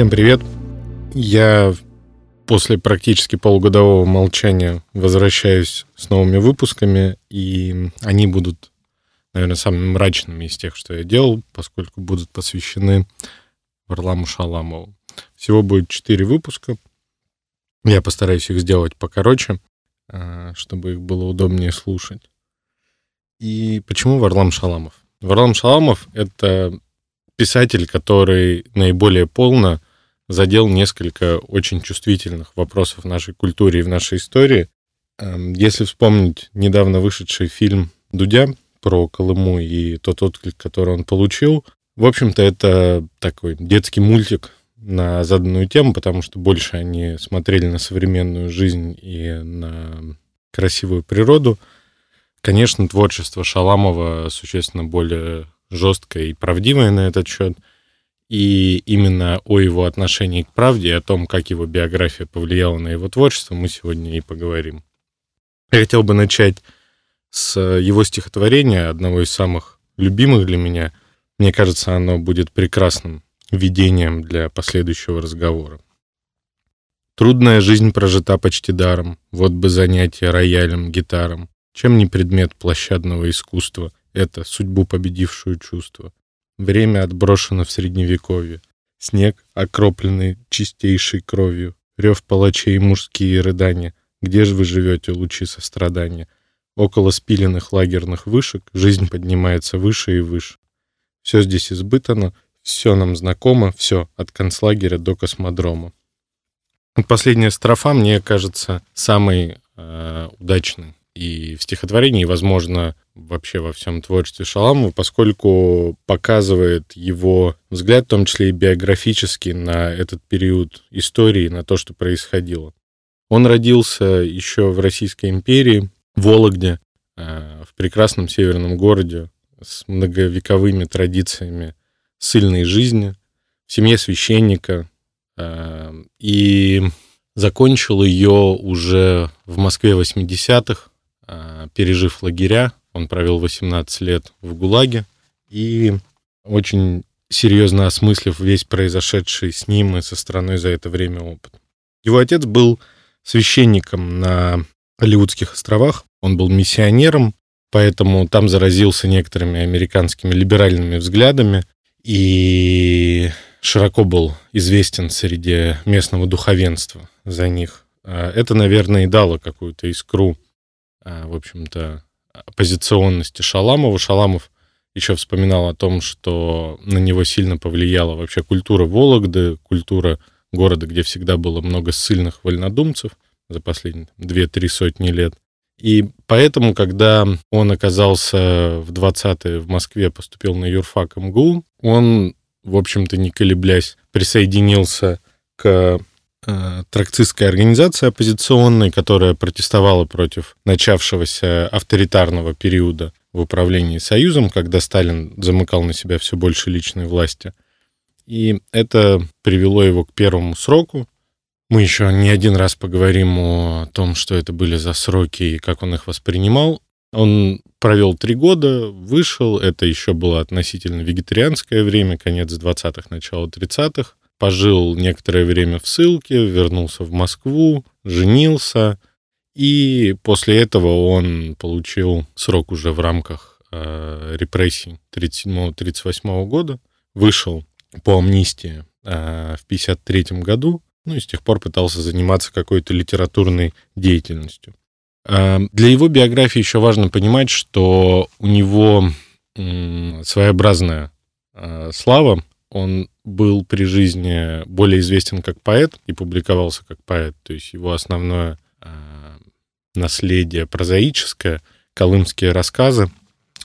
Всем привет. Я после практически полугодового молчания возвращаюсь с новыми выпусками, и они будут, наверное, самыми мрачными из тех, что я делал, поскольку будут посвящены Варламу Шаламову. Всего будет четыре выпуска. Я постараюсь их сделать покороче, а, чтобы их было удобнее слушать. И почему Варлам Шаламов? Варлам Шаламов — это писатель, который наиболее полно задел несколько очень чувствительных вопросов в нашей культуре и в нашей истории. Эм, если вспомнить недавно вышедший фильм Дудя про Колыму и тот отклик, который он получил, в общем-то, это такой детский мультик на заданную тему, потому что больше они смотрели на современную жизнь и на красивую природу. Конечно, творчество Шаламова существенно более жесткое и правдивое на этот счет — и именно о его отношении к правде о том, как его биография повлияла на его творчество, мы сегодня и поговорим. Я хотел бы начать с его стихотворения, одного из самых любимых для меня. Мне кажется, оно будет прекрасным видением для последующего разговора. Трудная жизнь прожита почти даром, вот бы занятие роялем, гитаром. Чем не предмет площадного искусства, это судьбу победившую чувство. Время отброшено в средневековье. Снег, окропленный чистейшей кровью. Рев палачей мужские рыдания. Где же вы живете, лучи сострадания? Около спиленных лагерных вышек жизнь поднимается выше и выше. Все здесь избытано, все нам знакомо, все, от концлагеря до космодрома. Последняя строфа, мне кажется, самой э, удачной и в стихотворении, и, возможно, вообще во всем творчестве Шаламова, поскольку показывает его взгляд, в том числе и биографически, на этот период истории, на то, что происходило. Он родился еще в Российской империи, в Вологде, э, в прекрасном северном городе с многовековыми традициями сильной жизни, в семье священника, э, и закончил ее уже в Москве 80-х, э, пережив лагеря, он провел 18 лет в ГУЛАГе и очень серьезно осмыслив весь произошедший с ним и со страной за это время опыт. Его отец был священником на Алиутских островах, он был миссионером, поэтому там заразился некоторыми американскими либеральными взглядами и широко был известен среди местного духовенства за них. А это, наверное, и дало какую-то искру, в общем-то, оппозиционности Шаламова. Шаламов еще вспоминал о том, что на него сильно повлияла вообще культура Вологды, культура города, где всегда было много ссыльных вольнодумцев за последние две-три сотни лет. И поэтому, когда он оказался в 20-е в Москве, поступил на юрфак МГУ, он, в общем-то, не колеблясь, присоединился к тракцистская организация оппозиционная, которая протестовала против начавшегося авторитарного периода в управлении Союзом, когда Сталин замыкал на себя все больше личной власти. И это привело его к первому сроку. Мы еще не один раз поговорим о том, что это были за сроки и как он их воспринимал. Он провел три года, вышел, это еще было относительно вегетарианское время, конец 20-х, начало 30-х пожил некоторое время в ссылке, вернулся в Москву, женился, и после этого он получил срок уже в рамках э, репрессий 37-38 года, вышел по амнистии э, в 53 году, ну и с тех пор пытался заниматься какой-то литературной деятельностью. Э, для его биографии еще важно понимать, что у него э, своеобразная э, слава, он был при жизни более известен как поэт и публиковался как поэт. То есть его основное э, наследие прозаическое, колымские рассказы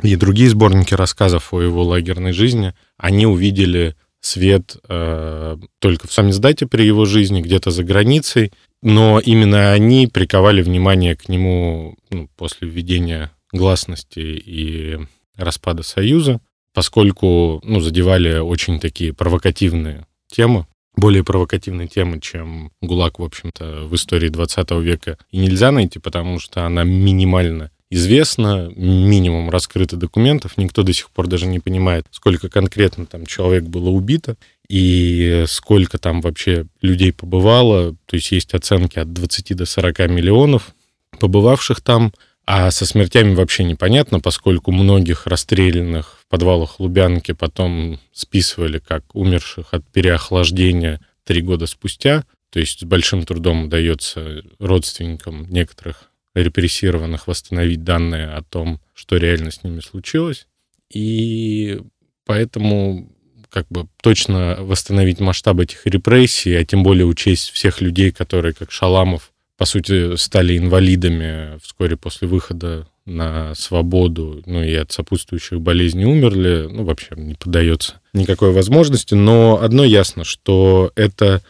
и другие сборники рассказов о его лагерной жизни, они увидели свет э, только в самиздате при его жизни, где-то за границей, но именно они приковали внимание к нему ну, после введения гласности и распада Союза поскольку ну, задевали очень такие провокативные темы, более провокативные темы, чем ГУЛАГ, в общем-то, в истории 20 века и нельзя найти, потому что она минимально известна, минимум раскрыто документов, никто до сих пор даже не понимает, сколько конкретно там человек было убито, и сколько там вообще людей побывало. То есть есть оценки от 20 до 40 миллионов побывавших там. А со смертями вообще непонятно, поскольку многих расстрелянных в подвалах Лубянки потом списывали как умерших от переохлаждения три года спустя. То есть с большим трудом удается родственникам некоторых репрессированных восстановить данные о том, что реально с ними случилось. И поэтому как бы точно восстановить масштаб этих репрессий, а тем более учесть всех людей, которые, как Шаламов, по сути, стали инвалидами вскоре после выхода на свободу, ну и от сопутствующих болезней умерли, ну, вообще не поддается никакой возможности. Но одно ясно, что это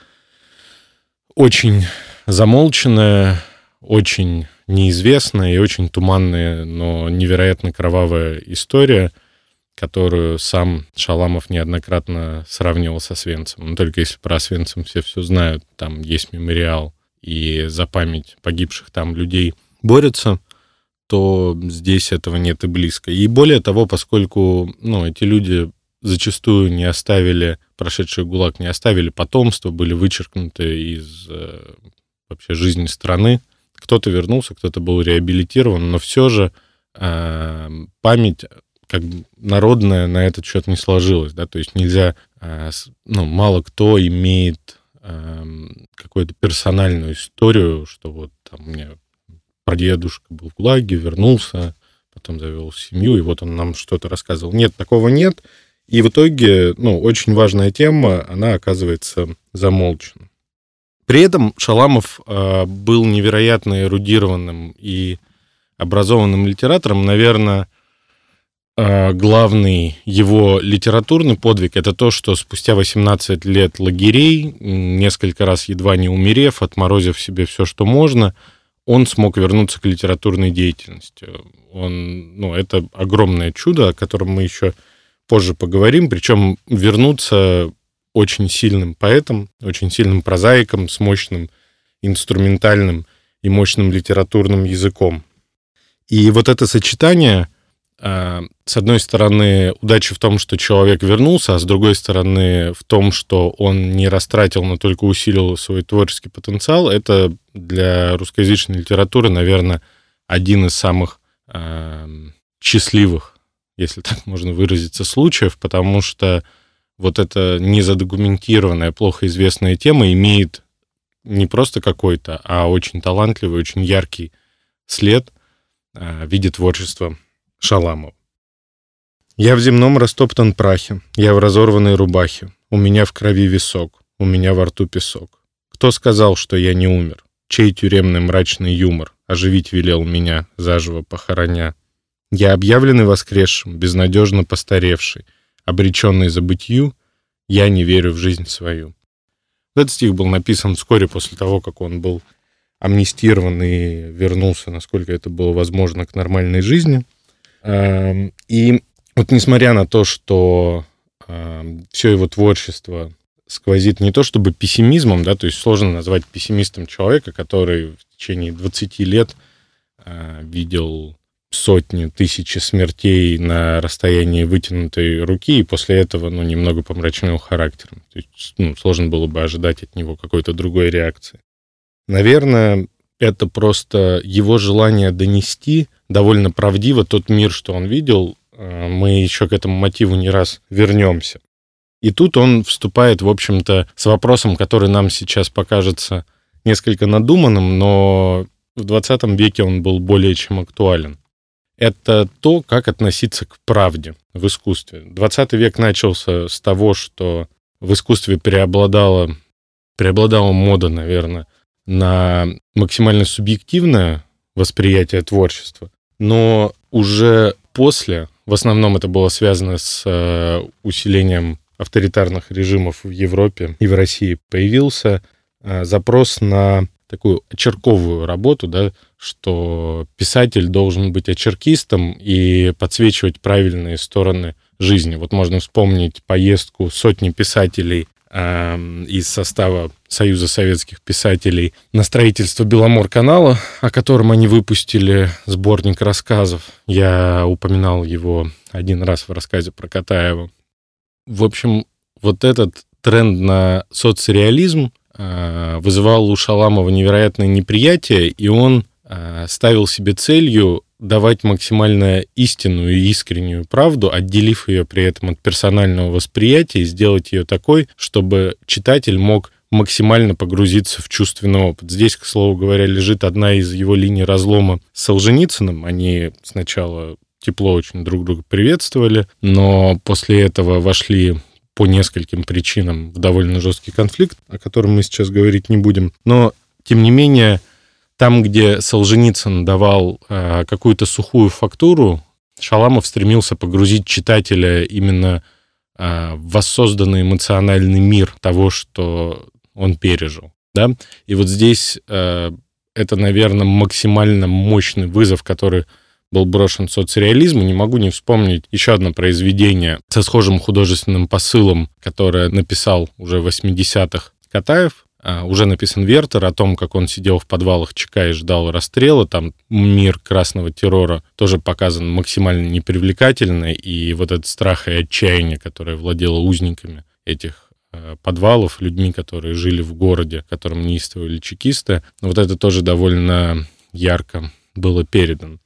очень замолченная, очень неизвестная и очень туманная, но невероятно кровавая история — которую сам Шаламов неоднократно сравнивал со Свенцем. Но только если про Свенцем все все знают, там есть мемориал, и за память погибших там людей борются, то здесь этого нет и близко. И более того, поскольку ну, эти люди зачастую не оставили, прошедший ГУЛАГ не оставили потомство, были вычеркнуты из э, вообще жизни страны, кто-то вернулся, кто-то был реабилитирован, но все же э, память как бы народное на этот счет не сложилось, да, то есть нельзя, э, ну, мало кто имеет какую-то персональную историю, что вот там у меня прадедушка был в ГУЛАГе, вернулся, потом завел семью, и вот он нам что-то рассказывал. Нет, такого нет. И в итоге, ну, очень важная тема, она оказывается замолчена. При этом Шаламов э, был невероятно эрудированным и образованным литератором, наверное, главный его литературный подвиг это то, что спустя 18 лет лагерей, несколько раз едва не умерев, отморозив себе все, что можно, он смог вернуться к литературной деятельности. Он, ну, это огромное чудо, о котором мы еще позже поговорим, причем вернуться очень сильным поэтом, очень сильным прозаиком с мощным инструментальным и мощным литературным языком. И вот это сочетание – с одной стороны, удача в том, что человек вернулся, а с другой стороны, в том, что он не растратил, но только усилил свой творческий потенциал, это для русскоязычной литературы, наверное, один из самых э, счастливых, если так можно выразиться, случаев, потому что вот эта незадокументированная, плохо известная тема имеет не просто какой-то, а очень талантливый, очень яркий след э, в виде творчества Шаламов. Я в земном растоптан прахе, я в разорванной рубахе, у меня в крови висок, у меня во рту песок. Кто сказал, что я не умер? Чей тюремный мрачный юмор оживить велел меня, заживо похороня? Я объявленный воскресшим, безнадежно постаревший, обреченный забытью, я не верю в жизнь свою. Этот стих был написан вскоре после того, как он был амнистирован и вернулся, насколько это было возможно, к нормальной жизни. Эм, и вот несмотря на то, что эм, все его творчество сквозит не то чтобы пессимизмом, да, то есть сложно назвать пессимистом человека, который в течение 20 лет э, видел сотни, тысячи смертей на расстоянии вытянутой руки, и после этого, ну, немного помрачнел характером. То есть, ну, сложно было бы ожидать от него какой-то другой реакции. Наверное, это просто его желание донести довольно правдиво тот мир, что он видел. Э, мы еще к этому мотиву не раз вернемся. И тут он вступает, в общем-то, с вопросом, который нам сейчас покажется несколько надуманным, но в 20 веке он был более чем актуален. Это то, как относиться к правде в искусстве. 20 век начался с того, что в искусстве преобладала, преобладала мода, наверное, на максимально субъективное восприятие творчества, но уже после, в основном это было связано с э, усилением авторитарных режимов в Европе и в России, появился э, запрос на такую очерковую работу, да, что писатель должен быть очеркистом и подсвечивать правильные стороны жизни. Вот можно вспомнить поездку сотни писателей из состава Союза советских писателей на строительство Беломор-канала, о котором они выпустили сборник рассказов. Я упоминал его один раз в рассказе про Катаева. В общем, вот этот тренд на соцреализм э, вызывал у Шаламова невероятное неприятие, и он э, ставил себе целью давать максимально истинную и искреннюю правду, отделив ее при этом от персонального восприятия и сделать ее такой, чтобы читатель мог максимально погрузиться в чувственный опыт. Здесь, к слову говоря, лежит одна из его линий разлома с Солженицыным. Они сначала тепло очень друг друга приветствовали, но после этого вошли по нескольким причинам в довольно жесткий конфликт, о котором мы сейчас говорить не будем. Но, тем не менее, там, где Солженицын давал э, какую-то сухую фактуру, Шаламов стремился погрузить читателя именно э, в воссозданный эмоциональный мир того, что он пережил. Да? И вот здесь э, это, наверное, максимально мощный вызов, который был брошен соцреализму. Не могу не вспомнить еще одно произведение со схожим художественным посылом, которое написал уже в 80-х Катаев. А, уже написан Вертер о том, как он сидел в подвалах ЧК и ждал расстрела. Там мир красного террора тоже показан максимально непривлекательно. И вот этот страх и отчаяние, которое владело узниками этих Э, подвалов, людьми, которые жили в городе, которым неистовали чекисты. Вот это тоже довольно ярко было передано.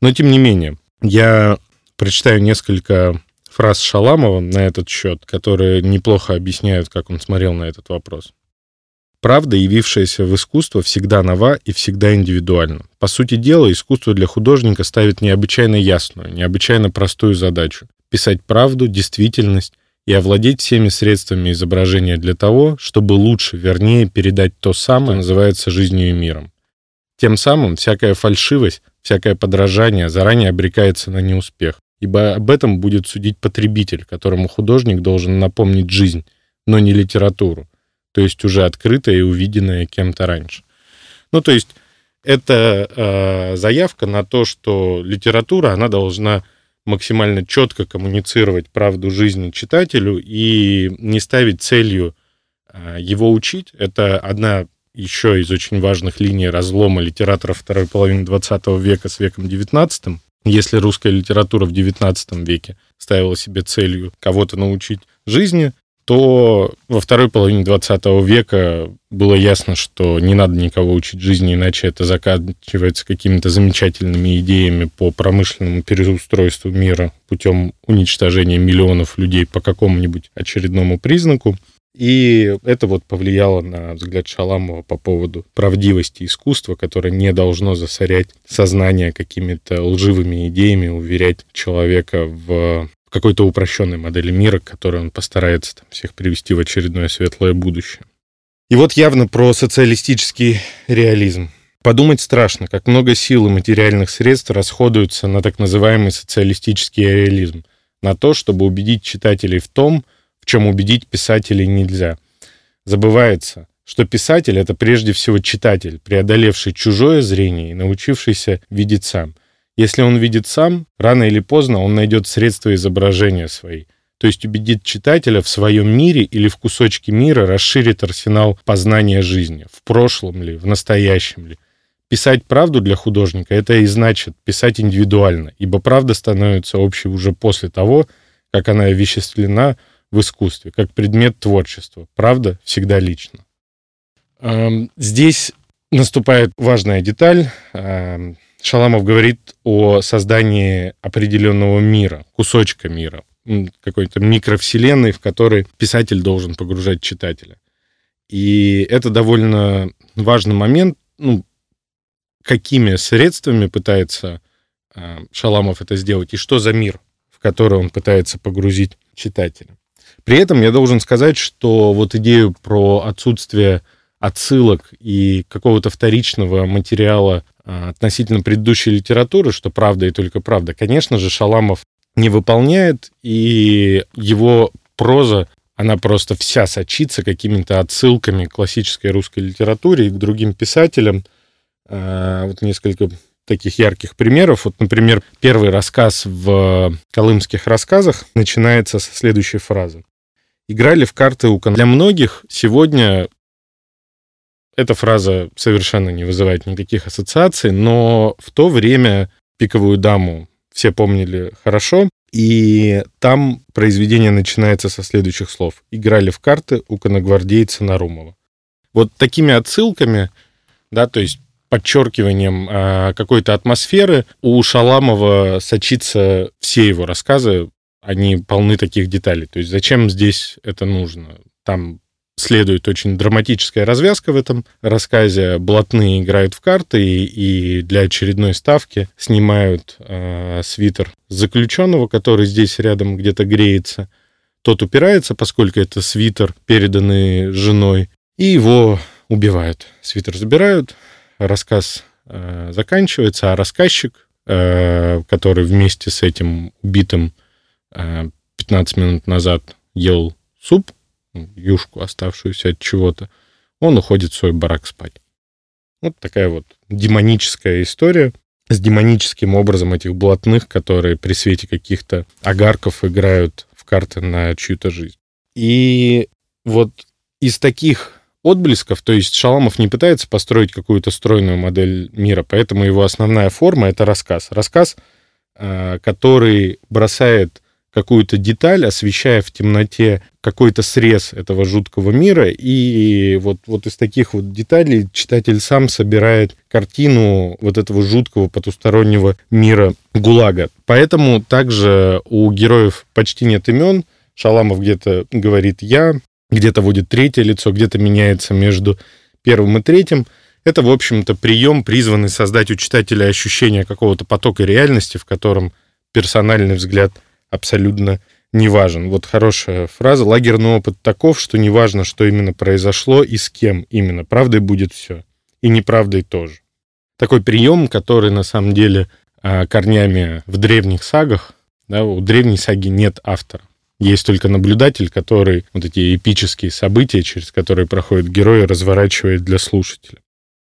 Но тем не менее, я прочитаю несколько фраз Шаламова на этот счет, которые неплохо объясняют, как он смотрел на этот вопрос. Правда, явившаяся в искусство, всегда нова и всегда индивидуальна. По сути дела, искусство для художника ставит необычайно ясную, необычайно простую задачу — писать правду, действительность, и овладеть всеми средствами изображения для того, чтобы лучше, вернее, передать то самое, называется жизнью и миром. Тем самым всякая фальшивость, всякое подражание заранее обрекается на неуспех, ибо об этом будет судить потребитель, которому художник должен напомнить жизнь, но не литературу, то есть уже открытое и увиденное кем-то раньше. Ну, то есть это э, заявка на то, что литература, она должна максимально четко коммуницировать правду жизни читателю и не ставить целью а, его учить. Это одна еще из очень важных линий разлома литератора второй половины 20 века с веком 19. Если русская литература в 19 веке ставила себе целью кого-то научить жизни, то во второй половине 20 века было ясно, что не надо никого учить жизни, иначе это заканчивается какими-то замечательными идеями по промышленному переустройству мира путем уничтожения миллионов людей по какому-нибудь очередному признаку. И это вот повлияло на взгляд Шаламова по поводу правдивости искусства, которое не должно засорять сознание какими-то лживыми идеями, уверять человека в в какой-то упрощенной модели мира, которую он постарается там, всех привести в очередное светлое будущее. И вот явно про социалистический реализм. Подумать страшно, как много сил и материальных средств расходуются на так называемый социалистический реализм, на то, чтобы убедить читателей в том, в чем убедить писателей нельзя. Забывается, что писатель — это прежде всего читатель, преодолевший чужое зрение и научившийся видеть сам — если он видит сам, рано или поздно он найдет средства изображения свои, то есть убедит читателя в своем мире или в кусочке мира расширит арсенал познания жизни, в прошлом ли, в настоящем ли. Писать правду для художника — это и значит писать индивидуально, ибо правда становится общей уже после того, как она овеществлена в искусстве, как предмет творчества. Правда всегда лично. Эм, здесь наступает важная деталь. Шаламов говорит о создании определенного мира, кусочка мира, какой-то микровселенной, в которой писатель должен погружать читателя. И это довольно важный момент, ну, какими средствами пытается э, Шаламов это сделать, и что за мир, в который он пытается погрузить читателя. При этом я должен сказать, что вот идею про отсутствие отсылок и какого-то вторичного материала а, относительно предыдущей литературы, что правда и только правда, конечно же, Шаламов не выполняет, и его проза, она просто вся сочится какими-то отсылками к классической русской литературе и к другим писателям. А, вот несколько таких ярких примеров. Вот, например, первый рассказ в «Колымских рассказах» начинается со следующей фразы. «Играли в карты у Для многих сегодня эта фраза совершенно не вызывает никаких ассоциаций, но в то время пиковую даму все помнили хорошо. И там произведение начинается со следующих слов. «Играли в карты у коногвардейца Нарумова». Вот такими отсылками, да, то есть подчеркиванием э, какой-то атмосферы у Шаламова сочится все его рассказы, они полны таких деталей. То есть зачем здесь это нужно? Там следует очень драматическая развязка в этом рассказе. Блатные играют в карты и, и для очередной ставки снимают э, свитер заключенного, который здесь рядом где-то греется. Тот упирается, поскольку это свитер, переданный женой, и его убивают. Свитер забирают, рассказ э, заканчивается, а рассказчик, э, который вместе с этим убитым э, 15 минут назад ел суп, юшку, оставшуюся от чего-то, он уходит в свой барак спать. Вот такая вот демоническая история с демоническим образом этих блатных, которые при свете каких-то огарков играют в карты на чью-то жизнь. И вот из таких отблесков, то есть Шаламов не пытается построить какую-то стройную модель мира, поэтому его основная форма — это рассказ. Рассказ, э, который бросает какую-то деталь, освещая в темноте какой-то срез этого жуткого мира, и вот, вот из таких вот деталей читатель сам собирает картину вот этого жуткого потустороннего мира ГУЛАГа. Поэтому также у героев почти нет имен, Шаламов где-то говорит «я», где-то вводит третье лицо, где-то меняется между первым и третьим. Это, в общем-то, прием, призванный создать у читателя ощущение какого-то потока реальности, в котором персональный взгляд абсолютно не важен. Вот хорошая фраза. Лагерный опыт таков, что не важно, что именно произошло и с кем именно. Правдой будет все. И неправдой тоже. Такой прием, который на самом деле а, корнями в древних сагах, да, у древней саги нет автора. Есть только наблюдатель, который вот эти эпические события, через которые проходят герои, разворачивает для слушателя.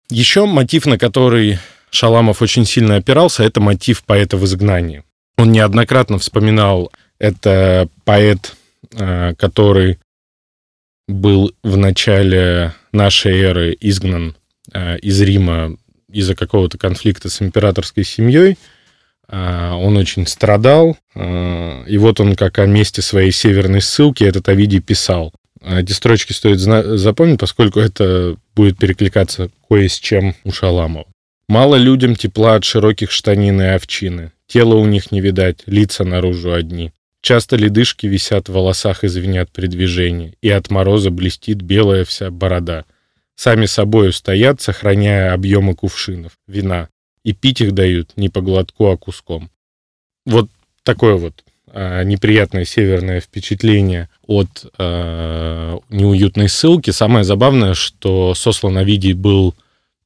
Еще мотив, на который Шаламов очень сильно опирался, это мотив поэта в изгнании. Он неоднократно вспоминал, это поэт, э, который был в начале нашей эры изгнан э, из Рима из-за какого-то конфликта с императорской семьей – а, он очень страдал, и вот он как о месте своей северной ссылки этот Овидий писал. Эти строчки стоит запомнить, поскольку это будет перекликаться кое с чем у Шаламова. «Мало людям тепла от широких штанин и овчины. Тело у них не видать, лица наружу одни. Часто ледышки висят в волосах и звенят при движении, и от мороза блестит белая вся борода. Сами собою стоят, сохраняя объемы кувшинов, вина и пить их дают не по глотку, а куском. Вот такое вот э, неприятное северное впечатление от э, неуютной ссылки. Самое забавное, что сослан Овидий был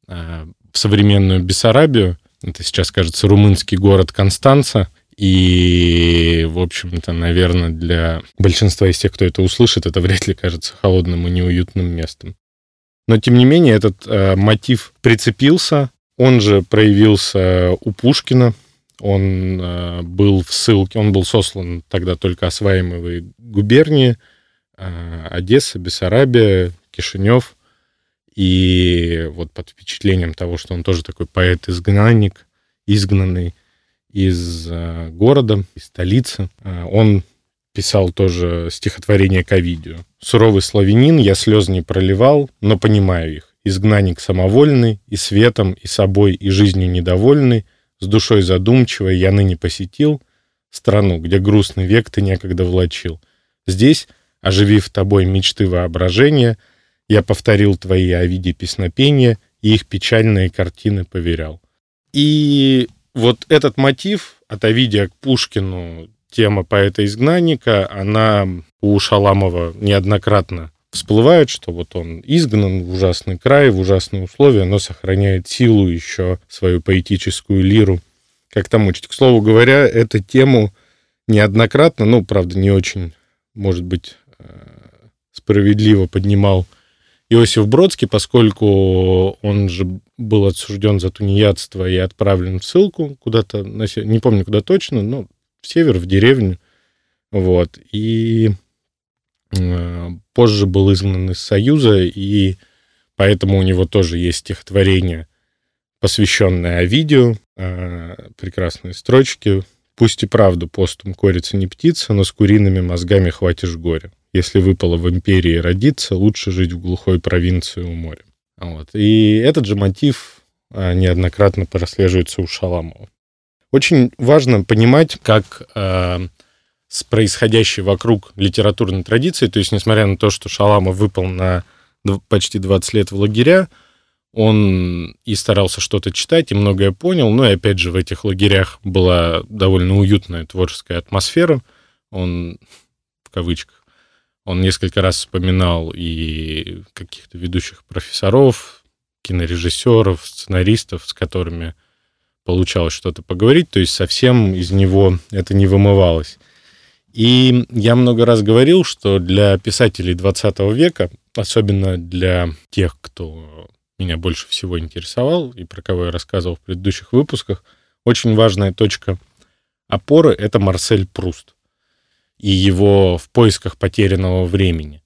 э, в современную Бессарабию, это сейчас, кажется, румынский город Констанца, и, в общем-то, наверное, для большинства из тех, кто это услышит, это вряд ли кажется холодным и неуютным местом. Но, тем не менее, этот э, мотив прицепился, он же проявился у Пушкина. Он э, был в ссылке, он был сослан тогда только осваиваемой губернии. Э, Одесса, Бессарабия, Кишинев. И вот под впечатлением того, что он тоже такой поэт-изгнанник, изгнанный из э, города, из столицы, э, он писал тоже стихотворение к Овидию. «Суровый славянин, я слез не проливал, но понимаю их изгнанник самовольный, и светом, и собой, и жизнью недовольный, с душой задумчивой я ныне посетил страну, где грустный век ты некогда влачил. Здесь, оживив тобой мечты воображения, я повторил твои о виде песнопения и их печальные картины поверял. И вот этот мотив от Овидия к Пушкину, тема поэта-изгнанника, она у Шаламова неоднократно всплывает, что вот он изгнан в ужасный край, в ужасные условия, но сохраняет силу еще, свою поэтическую лиру. Как там учить? К слову говоря, эту тему неоднократно, ну, правда, не очень, может быть, э, справедливо поднимал Иосиф Бродский, поскольку он же был отсужден за тунеядство и отправлен в ссылку куда-то, не помню куда точно, но в север, в деревню. Вот. И Э, позже был изгнан из Союза, и поэтому у него тоже есть стихотворение, посвященное Овидию, э, прекрасные строчки, Пусть и правду постум корица не птица, но с куриными мозгами хватишь горя. Если выпало в империи родиться, лучше жить в глухой провинции у моря. Вот. И этот же мотив а, неоднократно прослеживается у Шаламова. Очень важно понимать, как э, с происходящей вокруг литературной традиции, то есть несмотря на то, что Шаламов выпал на почти 20 лет в лагеря, он и старался что-то читать, и многое понял. Ну и опять же, в этих лагерях была довольно уютная творческая атмосфера. Он, в кавычках, он несколько раз вспоминал и каких-то ведущих профессоров, кинорежиссеров, сценаристов, с которыми получалось что-то поговорить, то есть совсем из него это не вымывалось. И я много раз говорил, что для писателей 20 века, особенно для тех, кто меня больше всего интересовал и про кого я рассказывал в предыдущих выпусках, очень важная точка опоры — это Марсель Пруст и его в поисках потерянного времени.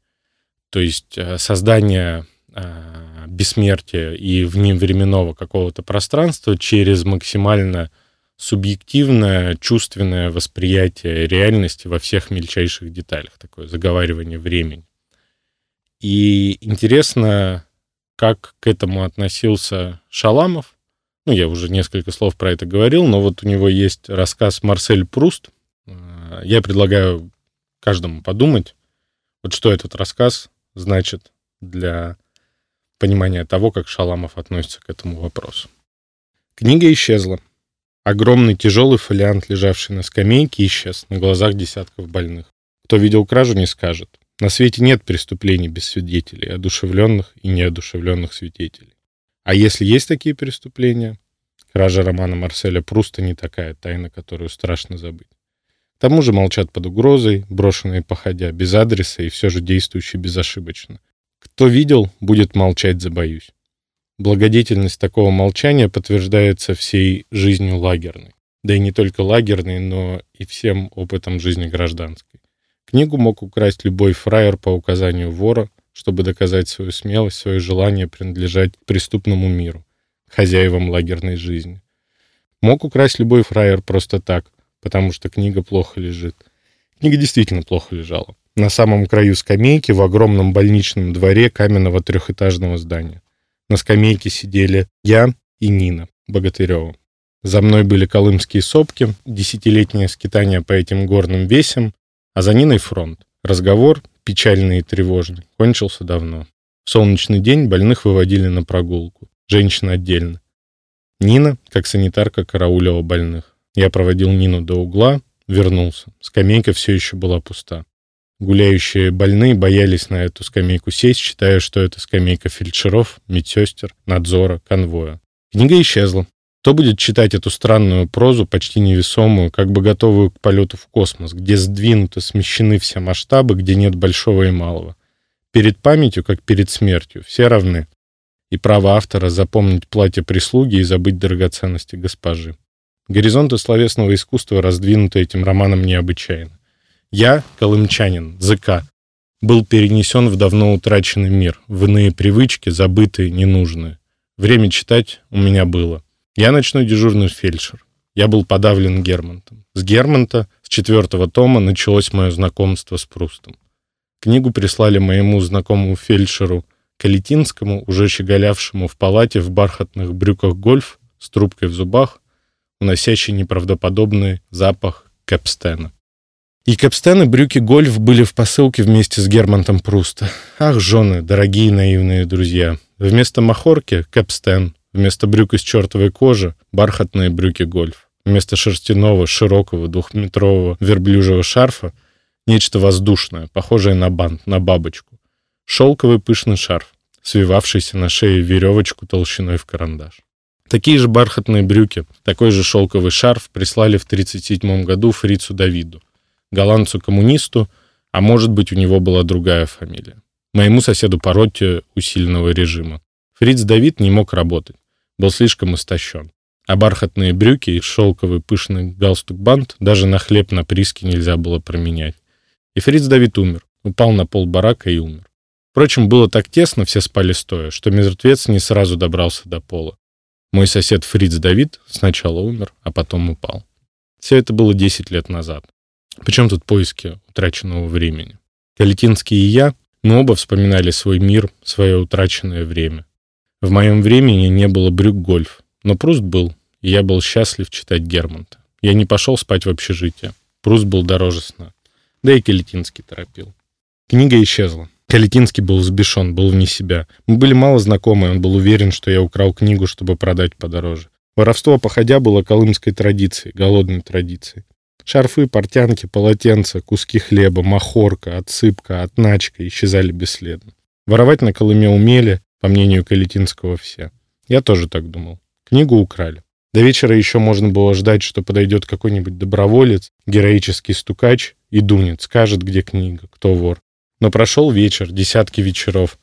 То есть э, создание э, бессмертия и вневременного какого-то пространства через максимально субъективное, чувственное восприятие реальности во всех мельчайших деталях, такое заговаривание времени. И интересно, как к этому относился Шаламов. Ну, я уже несколько слов про это говорил, но вот у него есть рассказ «Марсель Пруст», я предлагаю каждому подумать, вот что этот рассказ значит для понимания того, как Шаламов относится к этому вопросу. Книга исчезла. Огромный тяжелый фолиант, лежавший на скамейке, исчез на глазах десятков больных. Кто видел кражу, не скажет. На свете нет преступлений без свидетелей, одушевленных и неодушевленных свидетелей. А если есть такие преступления, кража романа Марселя Пруста не такая тайна, которую страшно забыть тому же молчат под угрозой, брошенные походя, без адреса и все же действующие безошибочно. Кто видел, будет молчать, забоюсь. Благодетельность такого молчания подтверждается всей жизнью лагерной. Да и не только лагерной, но и всем опытом жизни гражданской. Книгу мог украсть любой фраер по указанию вора, чтобы доказать свою смелость, свое желание принадлежать преступному миру, хозяевам лагерной жизни. Мог украсть любой фраер просто так, потому что книга плохо лежит. Книга действительно плохо лежала. На самом краю скамейки в огромном больничном дворе каменного трехэтажного здания. На скамейке сидели я и Нина Богатырева. За мной были колымские сопки, десятилетнее скитание по этим горным весям, а за Ниной фронт. Разговор, печальный и тревожный, кончился давно. В солнечный день больных выводили на прогулку. Женщина отдельно. Нина, как санитарка, караулила больных. Я проводил Нину до угла, вернулся. Скамейка все еще была пуста. Гуляющие больные боялись на эту скамейку сесть, считая, что это скамейка фельдшеров, медсестер, надзора, конвоя. Книга исчезла. Кто будет читать эту странную прозу, почти невесомую, как бы готовую к полету в космос, где сдвинуты, смещены все масштабы, где нет большого и малого? Перед памятью, как перед смертью, все равны. И право автора запомнить платье прислуги и забыть драгоценности госпожи. Горизонты словесного искусства раздвинуты этим романом необычайно. Я, колымчанин, ЗК, был перенесен в давно утраченный мир, в иные привычки, забытые, ненужные. Время читать у меня было. Я ночной дежурный фельдшер. Я был подавлен Гермонтом. С Гермонта, с четвертого тома, началось мое знакомство с Прустом. Книгу прислали моему знакомому фельдшеру Калитинскому, уже щеголявшему в палате в бархатных брюках гольф, с трубкой в зубах, уносящий неправдоподобный запах Кэпстена. И Кэпстен и брюки гольф были в посылке вместе с Германтом Пруста. Ах, жены, дорогие наивные друзья. Вместо махорки — Кэпстен, вместо брюк из чертовой кожи — бархатные брюки гольф. Вместо шерстяного, широкого, двухметрового верблюжьего шарфа — нечто воздушное, похожее на бант, на бабочку. Шелковый пышный шарф, свивавшийся на шее веревочку толщиной в карандаш. Такие же бархатные брюки, такой же шелковый шарф прислали в 1937 году фрицу Давиду, голландцу-коммунисту, а может быть, у него была другая фамилия. Моему соседу по роте усиленного режима. Фриц Давид не мог работать, был слишком истощен. А бархатные брюки и шелковый пышный галстук-бант даже на хлеб на приске нельзя было променять. И Фриц Давид умер, упал на пол барака и умер. Впрочем, было так тесно, все спали стоя, что мертвец не сразу добрался до пола. Мой сосед Фриц Давид сначала умер, а потом упал. Все это было 10 лет назад. Причем тут поиски утраченного времени? Калетинский и я, мы оба вспоминали свой мир, свое утраченное время. В моем времени не было брюк гольф, но Пруст был, и я был счастлив читать Гермонта. Я не пошел спать в общежитие. Пруст был дороже сна. Да и Калетинский торопил. Книга исчезла. Калетинский был взбешен, был вне себя. Мы были мало знакомы, он был уверен, что я украл книгу, чтобы продать подороже. Воровство, походя, было колымской традицией, голодной традицией. Шарфы, портянки, полотенца, куски хлеба, махорка, отсыпка, отначка исчезали бесследно. Воровать на Колыме умели, по мнению Калетинского, все. Я тоже так думал. Книгу украли. До вечера еще можно было ждать, что подойдет какой-нибудь доброволец, героический стукач и дунет, скажет, где книга, кто вор. Но прошел вечер, десятки вечеров,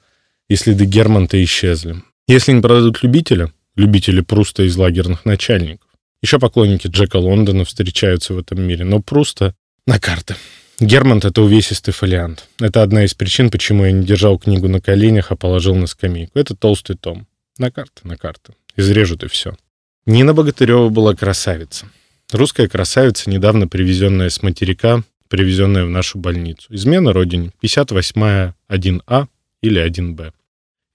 и следы Германта исчезли. Если не продадут любителя, любители Пруста из лагерных начальников, еще поклонники Джека Лондона встречаются в этом мире, но Пруста на карты. Германт — это увесистый фолиант. Это одна из причин, почему я не держал книгу на коленях, а положил на скамейку. Это толстый том. На карты, на карты. Изрежут и все. Нина Богатырева была красавица. Русская красавица, недавно привезенная с материка, привезенная в нашу больницу. Измена родине. 58-я 1А или 1Б.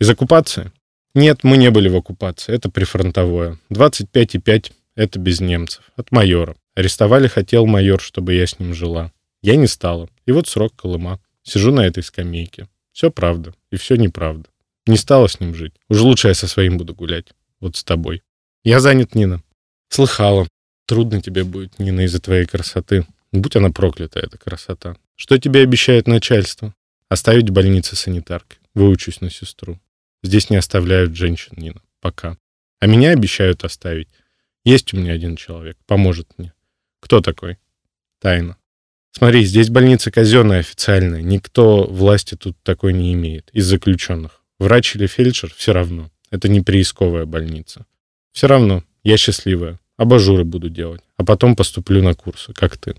Из оккупации? Нет, мы не были в оккупации. Это прифронтовое. 25,5 это без немцев. От майора. Арестовали хотел майор, чтобы я с ним жила. Я не стала. И вот срок Колыма. Сижу на этой скамейке. Все правда. И все неправда. Не стала с ним жить. Уж лучше я со своим буду гулять. Вот с тобой. Я занят, Нина. Слыхала. Трудно тебе будет, Нина, из-за твоей красоты. Будь она проклята, эта красота. Что тебе обещает начальство? Оставить в больнице санитаркой. Выучусь на сестру. Здесь не оставляют женщин, Нина. Пока. А меня обещают оставить. Есть у меня один человек, поможет мне. Кто такой? Тайна. Смотри, здесь больница казенная, официальная. Никто власти тут такой не имеет. Из заключенных. Врач или фельдшер — все равно. Это не приисковая больница. Все равно. Я счастливая. Абажуры буду делать. А потом поступлю на курсы, как ты.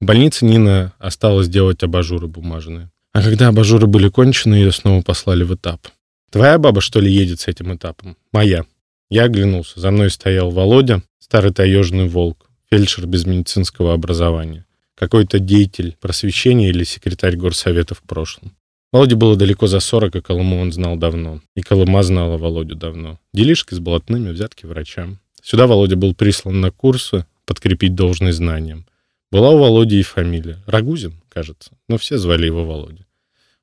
В больнице Нина осталось делать абажуры бумажные. А когда абажуры были кончены, ее снова послали в этап. Твоя баба, что ли, едет с этим этапом? Моя. Я оглянулся. За мной стоял Володя, старый таежный волк, фельдшер без медицинского образования. Какой-то деятель просвещения или секретарь горсовета в прошлом. Володе было далеко за 40, и Колыму он знал давно. И Колыма знала Володю давно. Делишки с блатными, взятки врачам. Сюда Володя был прислан на курсы подкрепить должные знаниям. Была у Володи и фамилия. Рагузин, кажется. Но все звали его Володя.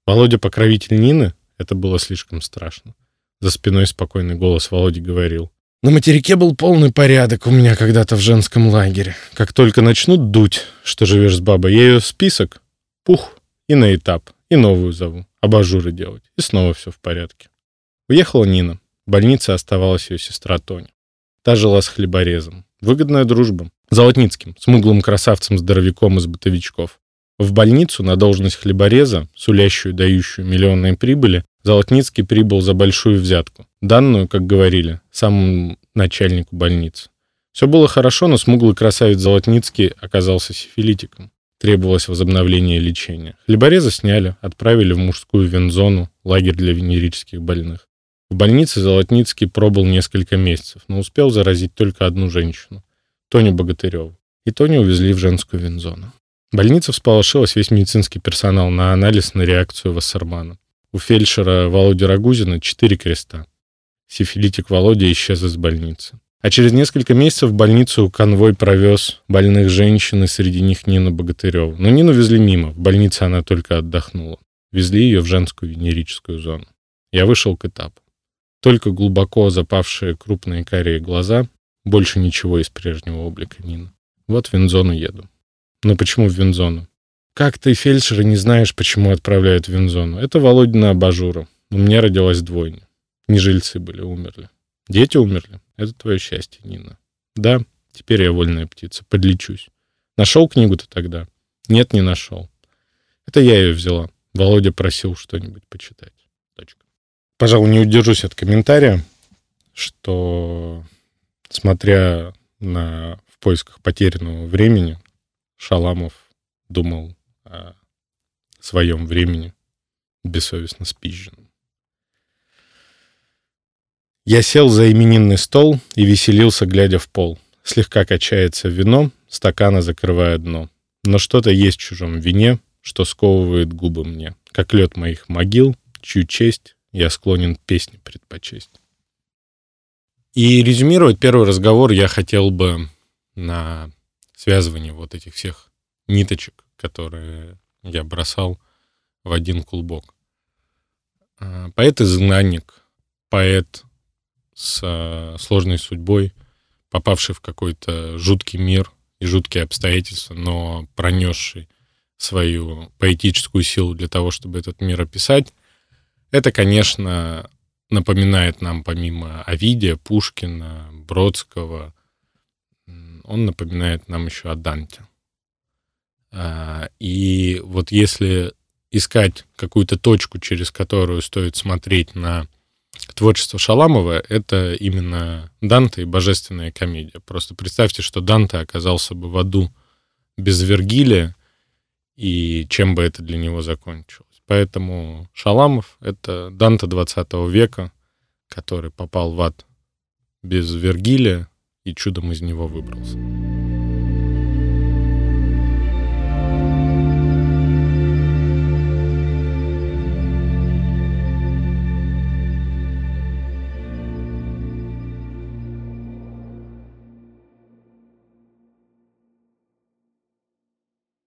Володя покровитель Нины? Это было слишком страшно. За спиной спокойный голос Володи говорил. На материке был полный порядок у меня когда-то в женском лагере. Как только начнут дуть, что живешь с бабой, я ее в список, пух, и на этап, и новую зову, абажуры делать, и снова все в порядке. Уехала Нина. В больнице оставалась ее сестра Тоня. Та жила с хлеборезом. Выгодная дружба. Золотницким, смуглым красавцем-здоровяком из бытовичков. В больницу на должность хлебореза, сулящую дающую миллионные прибыли, Золотницкий прибыл за большую взятку, данную, как говорили, самому начальнику больницы. Все было хорошо, но смуглый красавец Золотницкий оказался сифилитиком. Требовалось возобновление лечения. Хлебореза сняли, отправили в мужскую вензону, лагерь для венерических больных. В больнице Золотницкий пробыл несколько месяцев, но успел заразить только одну женщину, Тоню Богатыреву. И Тоню увезли в женскую вензону. Больница всполошилась весь медицинский персонал на анализ на реакцию Вассермана. У фельдшера Володи Рагузина четыре креста. Сифилитик Володя исчез из больницы. А через несколько месяцев в больницу конвой провез больных женщин, и среди них Нину Богатыреву. Но Нину везли мимо, в больнице она только отдохнула. Везли ее в женскую венерическую зону. Я вышел к этапу. Только глубоко запавшие крупные карие глаза, больше ничего из прежнего облика Нины. Вот в Винзону еду. Но почему в Винзону? Как ты, фельдшер, не знаешь, почему отправляют в Винзону? Это Володина абажура. У меня родилась двойня. Не жильцы были, умерли. Дети умерли. Это твое счастье, Нина. Да, теперь я вольная птица. Подлечусь. Нашел книгу-то тогда? Нет, не нашел. Это я ее взяла. Володя просил что-нибудь почитать. Точка. Пожалуй, не удержусь от комментария, что, смотря на в поисках потерянного времени, Шаламов думал о своем времени, бессовестно спизженном. Я сел за именинный стол и веселился, глядя в пол. Слегка качается вино, стакана закрывая дно. Но что-то есть в чужом вине, что сковывает губы мне, как лед моих могил, чью честь я склонен песни предпочесть. И резюмировать первый разговор я хотел бы на связывании вот этих всех ниточек, которые я бросал в один клубок. А, поэт-изгнанник, поэт с а, сложной судьбой, попавший в какой-то жуткий мир и жуткие обстоятельства, но пронесший свою поэтическую силу для того, чтобы этот мир описать, это, конечно, напоминает нам помимо Овидия, Пушкина, Бродского, он напоминает нам еще о Данте. А, и вот если искать какую-то точку, через которую стоит смотреть на творчество Шаламова, это именно Данте и божественная комедия. Просто представьте, что Данте оказался бы в аду без Вергилия, и чем бы это для него закончилось. Поэтому Шаламов — это Данте 20 века, который попал в ад без Вергилия и чудом из него выбрался.